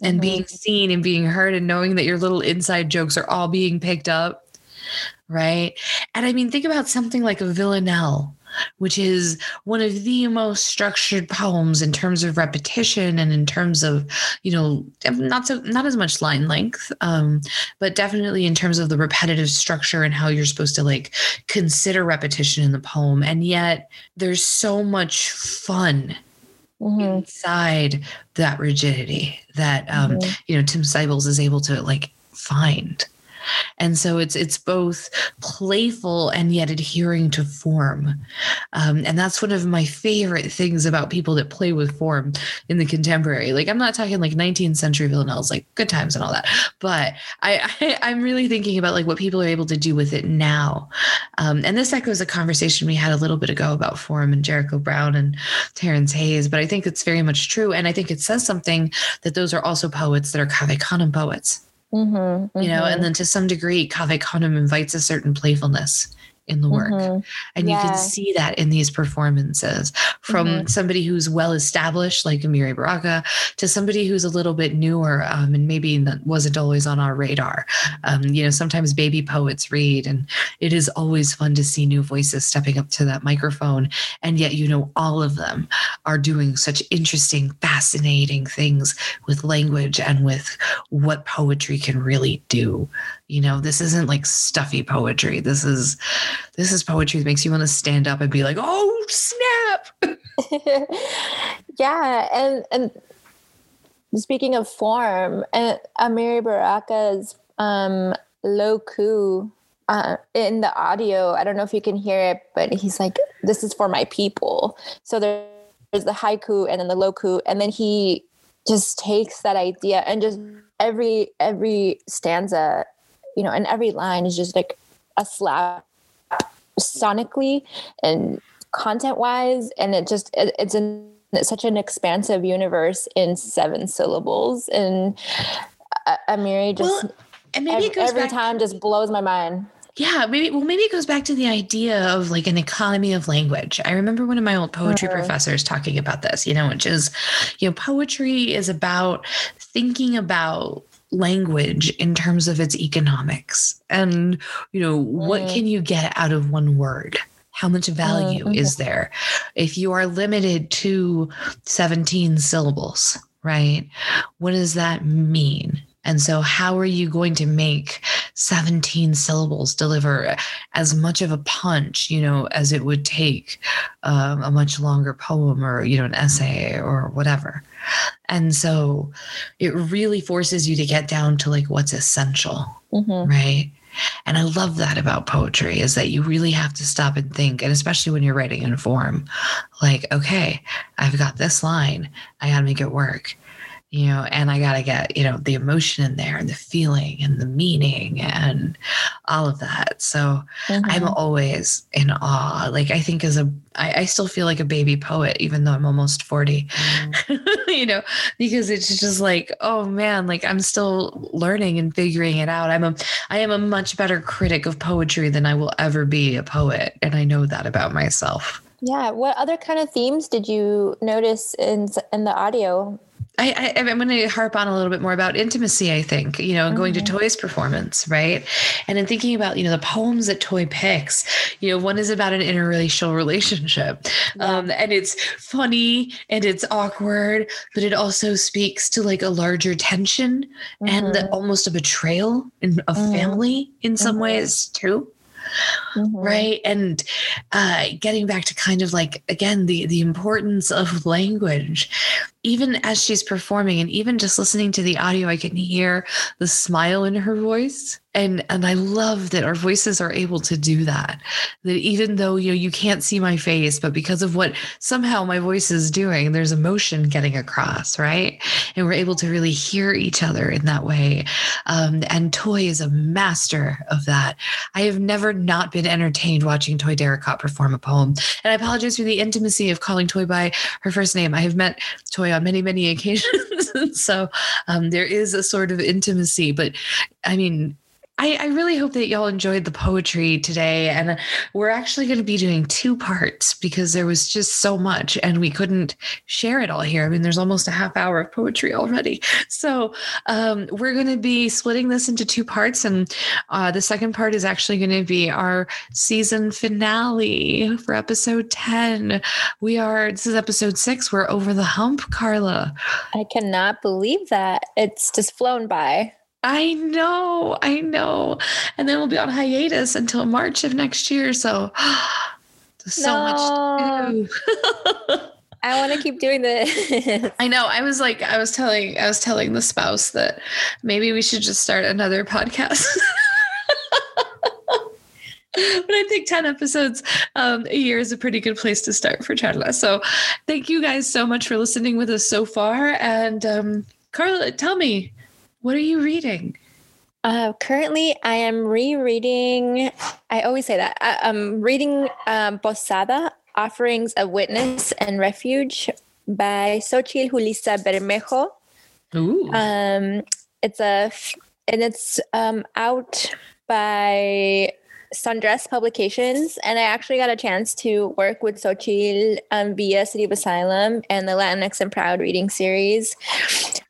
and mm-hmm. being seen and being heard, and knowing that your little inside jokes are all being picked up, right, and I mean, think about something like a villanelle which is one of the most structured poems in terms of repetition and in terms of, you know, not so not as much line length, um, but definitely in terms of the repetitive structure and how you're supposed to like consider repetition in the poem. And yet there's so much fun Mm-hmm. inside that rigidity that um, mm-hmm. you know Tim Seibles is able to like find and so it's it's both playful and yet adhering to form. Um, and that's one of my favorite things about people that play with form in the contemporary. Like i'm not talking like 19th century villanelles like good times and all that but I, I am really thinking about like what people are able to do with it now. Um, and this echoes a conversation we had a little bit ago about form and jericho brown and terrence hayes but i think it's very much true. And i think it says something that those are also poets that are Canem poets Mm-hmm, mm-hmm. You know, and mm-hmm. then to some degree, Cave Canem invites a certain playfulness in the work. Mhm. And you can see that in these performances from Mhm. somebody who's well established, like Amiri Baraka, to somebody who's a little bit newer um, and maybe wasn't always on our radar. Um, you know, sometimes baby poets read, and it is always fun to see new voices stepping up to that microphone. And yet, you know, all of them are doing such interesting, fascinating things with language and with what poetry can really do. You know, this isn't like stuffy poetry. This is this is poetry that makes you want to stand up and be like, "Oh snap!" yeah, and and speaking of form, and Amiri Baraka's um, coup uh, in the audio. I don't know if you can hear it, but he's like, "This is for my people." So there's the haiku and then the low and then he just takes that idea and just every every stanza, you know, and every line is just like a slap sonically and content wise and it just it, it's in it's such an expansive universe in seven syllables and uh, amiri just Well, and maybe ev- it goes every back- time just blows my mind Yeah, maybe well maybe it goes back to the idea of like an economy of language. I remember one of my old poetry Mhm. professors talking about this, you know, which is, you know, poetry is about thinking about language in terms of its economics and you know what Mm. can you get out of one word how much value mhm. is there if you are limited to 17 syllables right what does that mean and so how are you going to make 17 syllables deliver as much of a punch you know as it would take um, a much longer poem or you know an essay or whatever? And so it really forces you to get down to like what's essential Mhm. right? And i love that about poetry is that you really have to stop and think and especially when you're writing in form like okay i've got this line i gotta make it work you know and i gotta get you know the emotion in there and the feeling and the meaning and all of that. So i'm Mhm. always in awe. Like i think as a I, I still feel like a baby poet even though i'm almost 40 you know because it's just like oh man like i'm still learning and figuring it out. I'm a i am a much better critic of poetry than i will ever be a poet. And i know that about myself yeah what other kind of themes did you notice in in the audio I, I, I'm going to harp on a little bit more about intimacy. I think you know, and going to Toy's performance, right, and in thinking about you know the poems that Toy picks. You know, one is about an interracial relationship, um, and it's funny and it's awkward, but it also speaks to like a larger tension and the, almost a betrayal in a Mhm. family in some Mhm. ways too Mhm. right and uh getting back to kind of like again the the importance of language even as she's performing and even just listening to the audio i can hear the smile in her voice. And and i love that our voices are able to do that. That even though you know you can't see my face but because of what somehow my voice is doing there's emotion getting across right? And we're able to really hear each other in that way. Um, and toy is a master of that. I have never not been entertained watching Toy Derricotte perform a poem. And I apologize for the intimacy of calling Toy by her first name. I have met Toy on many, many occasions. so um, there is a sort of intimacy. But I mean, I, I really hope that y'all enjoyed the poetry today. And we're actually going to be doing two parts because there was just so much and we couldn't share it all here. I mean, there's almost a half hour of poetry already. So um, we're going to be splitting this into two parts. And uh, the second part is actually going to be our season finale for episode 10. We are, this is episode six. We're over the hump, Carla. i cannot believe that it's just flown by I know, I know. And then we'll be on hiatus until March of next year. So, so much to do. i want to keep doing this I know. I was like, I was telling, I was telling the spouse that maybe we should just start another podcast. but I think 10 episodes um, a year is a pretty good place to start for Charla. So thank you guys so much for listening with us so far. And um, Carla, tell me, what are you reading? Uh, currently, I am rereading. I always say that I, I'm reading um, Posada: Offerings of Witness and Refuge by Xochitl Julissa Bermejo. Ooh. Um, it's a, and it's um, out by Sundress Publications, and I actually got a chance to work with Xochitl um, via City of Asylum and the Latinx and Proud reading series.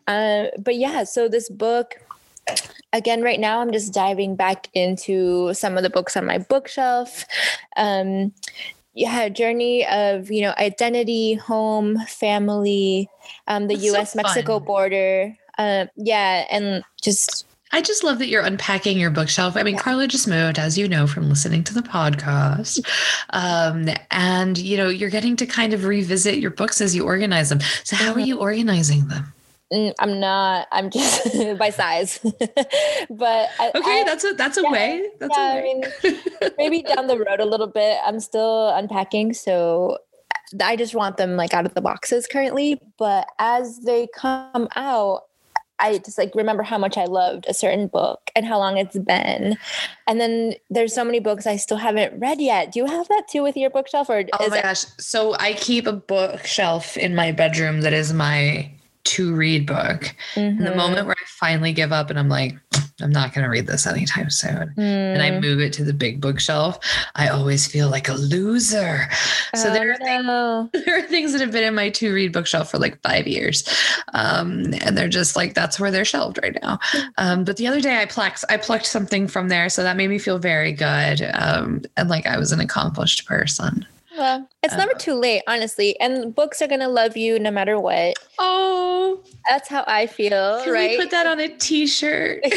Uh, but yeah, so this book again right now i'm just diving back into some of the books on my bookshelf um yeah journey of you know identity home family um the That's so us mexico border uh, yeah and just I just love that you're unpacking your bookshelf. I mean, Carla just moved, as you know, from listening to the podcast. Um, and, you know, you're getting to kind of revisit your books as you organize them. So, how are you organizing them? mm, i'm not i'm just by size but I, Okay, I- that's a that's a yeah, way. That's yeah, a I way. mean, maybe down the road a little bit. I'm still unpacking, so I just want them like out of the boxes currently. But as they come out, I just like remember how much I loved a certain book and how long it's been. And then there's so many books I still haven't read yet. Do you have that too with your bookshelf, or Oh my it? gosh. So I keep a bookshelf in my bedroom that is my to read book. And the Mhm. moment where I finally give up and I'm like, I'm not going to read this anytime soon. And I Mm. move it to the big bookshelf, I always feel like a loser. So Oh, there are things there are things that have been in my to read bookshelf for like five years. Um, and they're just like, that's where they're shelved right now. Um, but the other day I plucked, I plucked something from there. So that made me feel very good. Um, and like I was an accomplished person. Well, it's never uh-huh. too late, honestly. And books are gonna love you no matter what. Oh, That's how I feel, can right? we put that on a t-shirt?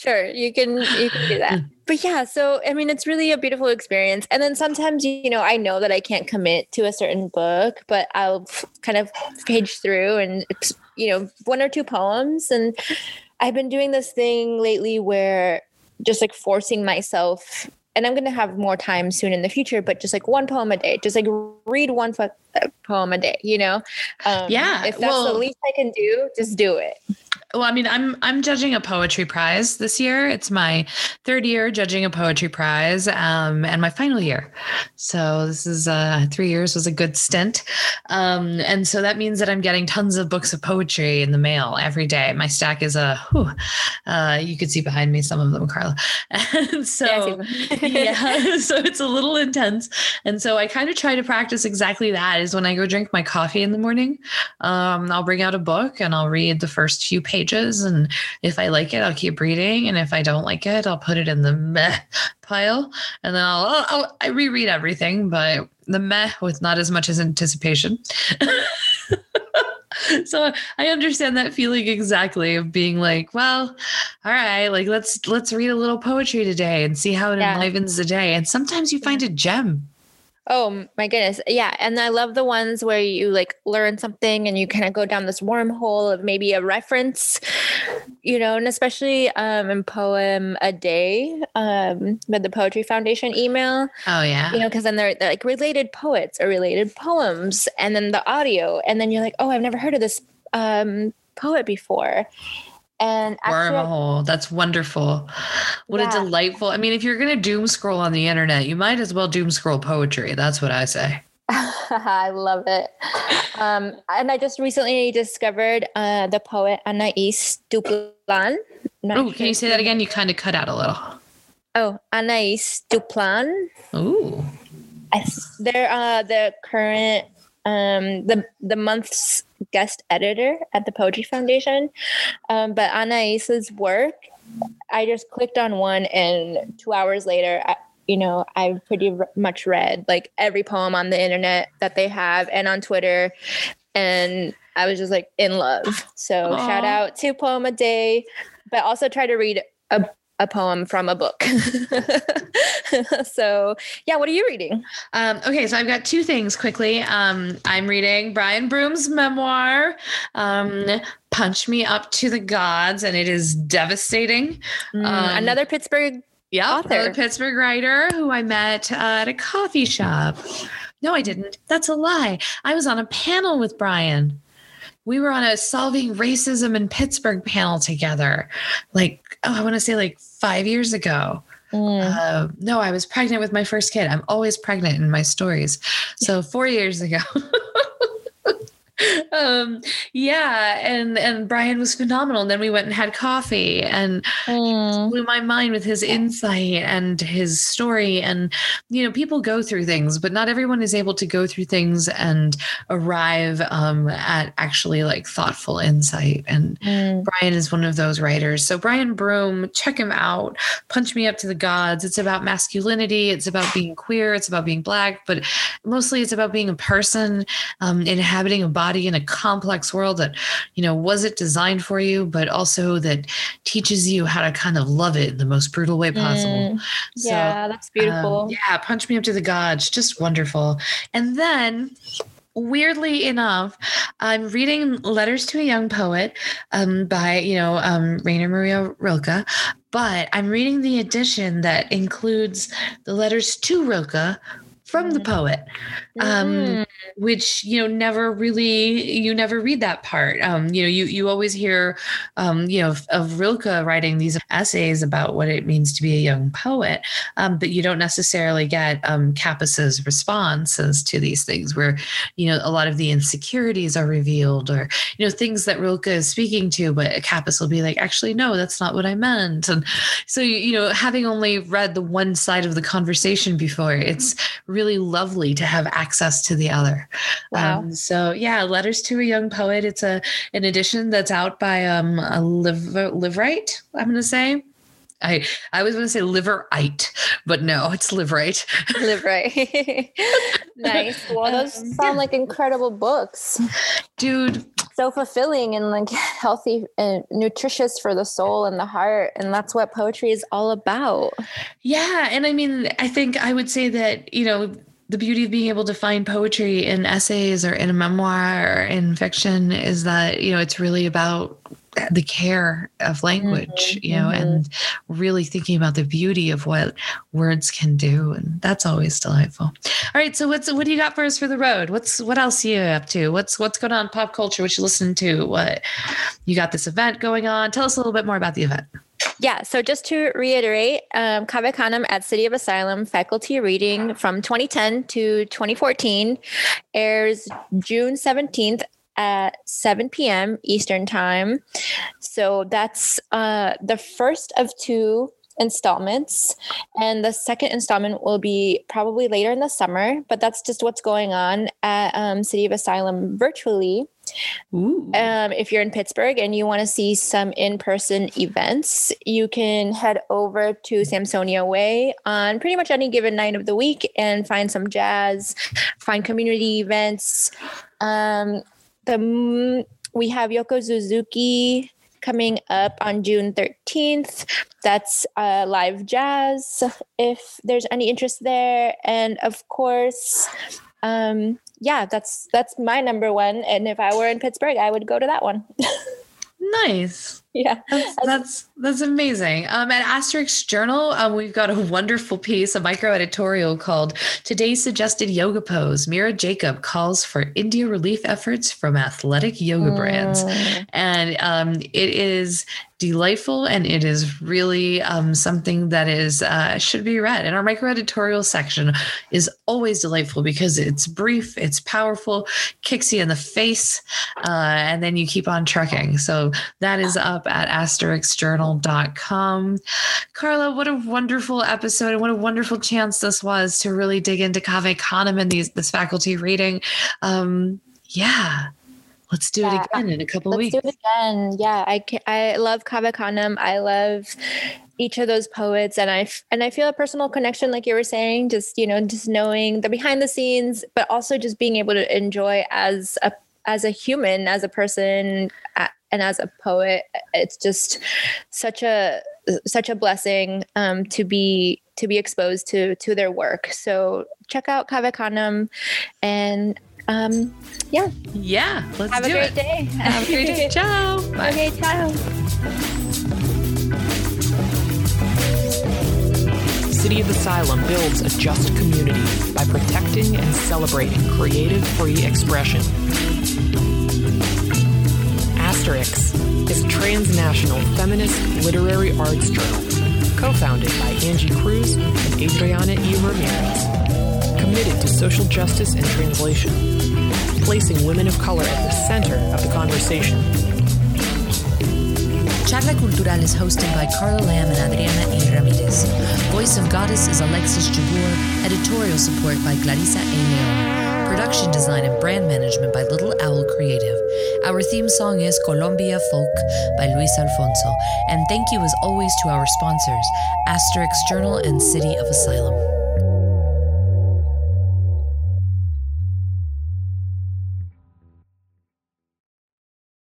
sure you can you can do that but yeah so i mean it's really a beautiful experience and then sometimes you know i know that i can't commit to a certain book but i'll kind of page through and you know one or two poems and i've been doing this thing lately where just like forcing myself and i'm going to have more time soon in the future but just like one poem a day just like read one fo- uh, poem a day you know um, Yeah, if that's well- the least i can do just do it Well, I mean, I'm I'm judging a poetry prize this year. It's my third year judging a poetry prize, um, and my final year. So this is uh, three years was a good stint, um, and so that means that I'm getting tons of books of poetry in the mail every day. My stack is a, whew, uh, you could see behind me some of them, Carla, and so yeah, so it's a little intense, and so I kind of try to practice exactly that. Is when I go drink my coffee in the morning, um, I'll bring out a book and I'll read the first few pages. And if I like it, I'll keep reading. And if I don't like it, I'll put it in the meh pile. And then I'll, I'll, I'll I reread everything, but the meh with not as much as anticipation. so I understand that feeling exactly of being like, well, all right, like let's let's read a little poetry today and see how it Yeah. enlivens the day. And sometimes you find a gem. Oh my goodness. Yeah. And I love the ones where you like learn something and you kind of go down this wormhole of maybe a reference, you know, and especially um in Poem a Day, um, with the Poetry Foundation email, Oh yeah. you know, because then they're, they're like related poets or related poems, and then the audio, and then you're like, oh, I've never heard of this um poet before. And actually, Wormhole. That's wonderful. What Yeah. a delightful. I mean, if you're going to doom scroll on the internet, you might as well doom scroll poetry. That's what I say. I love it. Um, and I just recently discovered uh, the poet Anais Duplan. Oh, can you say that again? You kind of cut out a little. Oh, Anais Duplan. Ooh. I, they're uh, the current um, the the month's guest editor at the Poetry Foundation. Um, but Anais's work, I just clicked on one, and two hours later, I, you know, I've pretty r- much read like every poem on the internet that they have and on Twitter, and I was just like in love. So shout out to Poem a Day, but also try to read a a poem from a book. so yeah, what are you reading? Um, okay, so I've got two things quickly. Um, I'm reading Brian Broome's memoir, um, Punch Me Up to the Gods, and it is devastating. Mm, Um, another Pittsburgh Yeah, author. Pittsburgh writer who I met uh, at a coffee shop. No, I didn't. That's a lie. I was on a panel with Brian. We were on a solving racism in Pittsburgh panel together. Like, oh, I want to say like five years ago. Mm. Uh, no, I was pregnant with my first kid. I'm always pregnant in my stories. So four years ago. um yeah and and brian was phenomenal and then we went and had coffee and mm. blew my mind with his insight and his story and you know people go through things but not everyone is able to go through things and arrive um at actually like thoughtful insight and mm. brian is one of those writers. So brian broome check him out. Punch me up to the gods. It's about masculinity. It's about being queer. It's about being black but mostly it's about being a person um, inhabiting a body body in a complex world that you know wasn't designed for you but also that teaches you how to kind of love it in the most brutal way possible. Mm, yeah so, that's beautiful. um, yeah punch me up to the gods just wonderful. And then weirdly enough, I'm reading Letters to a Young Poet um, by, you know, um, Rainer Maria Rilke, but I'm reading the edition that includes the letters to Rilke from the mm. poet um, mm. which you know never really you never read that part um, you know you you always hear um, you know of, of, rilke writing these essays about what it means to be a young poet um, but you don't necessarily get um, responses to these things where you know a lot of the insecurities are revealed or you know things that rilke is speaking to but Kappus will be like actually no that's not what i meant and so you know having only read the one side of the conversation before it's really really lovely to have access to the other. Wow. Um, so yeah, Letters to a Young Poet. It's a an edition that's out by um a live live right, I'm going to say. I I was going to say liverite, but no, it's Liveright. Liveright. nice. Well, those um, sound like incredible books, dude. So fulfilling and like healthy and nutritious for the soul and the heart, and that's what poetry is all about. Yeah, and I mean, I think I would say that you know the beauty of being able to find poetry in essays or in a memoir or in fiction is that you know it's really about the care of language mm-hmm, you know mm-hmm. and really thinking about the beauty of what words can do and that's always delightful. All right so what's what do you got for us for the road? What's what else are you up to? What's what's going on pop culture? What you listen to? What you got this event going on? Tell us a little bit more about the event. Yeah, so just to reiterate, um, Cave Canem at City of Asylum faculty reading from 2010 to 2014 airs June 17th at 7 p.m. Eastern Time. So that's uh, the first of two installments. And the second installment will be probably later in the summer, but that's just what's going on at um, City of Asylum virtually. Um, if you're in Pittsburgh and you want to see some in person events, you can head over to Sampsonia Way on pretty much any given night of the week and find some jazz, find community events. Um, the we have Yoko Suzuki coming up on June 13th. That's uh, live jazz, if there's any interest there. And of course, um, yeah, that's that's my number one. And if I were in Pittsburgh, I would go to that one. nice. Yeah, that's that's, amazing. Um, at Asterix Journal, um, we've got a wonderful piece, a micro editorial called "Today's Suggested Yoga Pose." Mira Jacob calls for India relief efforts from athletic yoga mm. brands, and um, it is delightful and it is really um, something that is uh, should be read and our micro editorial section is always delightful because it's brief it's powerful kicks you in the face uh, and then you keep on trucking so that is up at asterixjournal.com carla what a wonderful episode and what a wonderful chance this was to really dig into Cave Canem and these this faculty reading um, yeah Let's do yeah. it again in a couple Let's weeks. Let's do it again. Yeah, I I love Cave Canem. I love each of those poets, and I and I feel a personal connection, like you were saying. Just you know, just knowing the behind the scenes, but also just being able to enjoy as a as a human, as a person, and as a poet. It's just such a such a blessing um, to be to be exposed to to their work. So check out Cave Canem, and um, yeah. Yeah. Let's Have do a great it. day. Have a great day. ciao. Bye. Okay, ciao. City of Asylum builds a just community by protecting and celebrating creative free expression. Asterix is a transnational feminist literary arts journal co founded by Angie Cruz and Adriana E. Ramirez committed to social justice and translation, placing women of color at the center of the conversation. Charla Cultural is hosted by Carla Lamb and Adriana E. Ramirez. Voice of Goddess is Alexis Jabor. Editorial support by Clarissa A. Leon. Production design and brand management by Little Owl Creative. Our theme song is Colombia Folk by Luis Alfonso. And thank you as always to our sponsors, Asterix Journal and City of Asylum.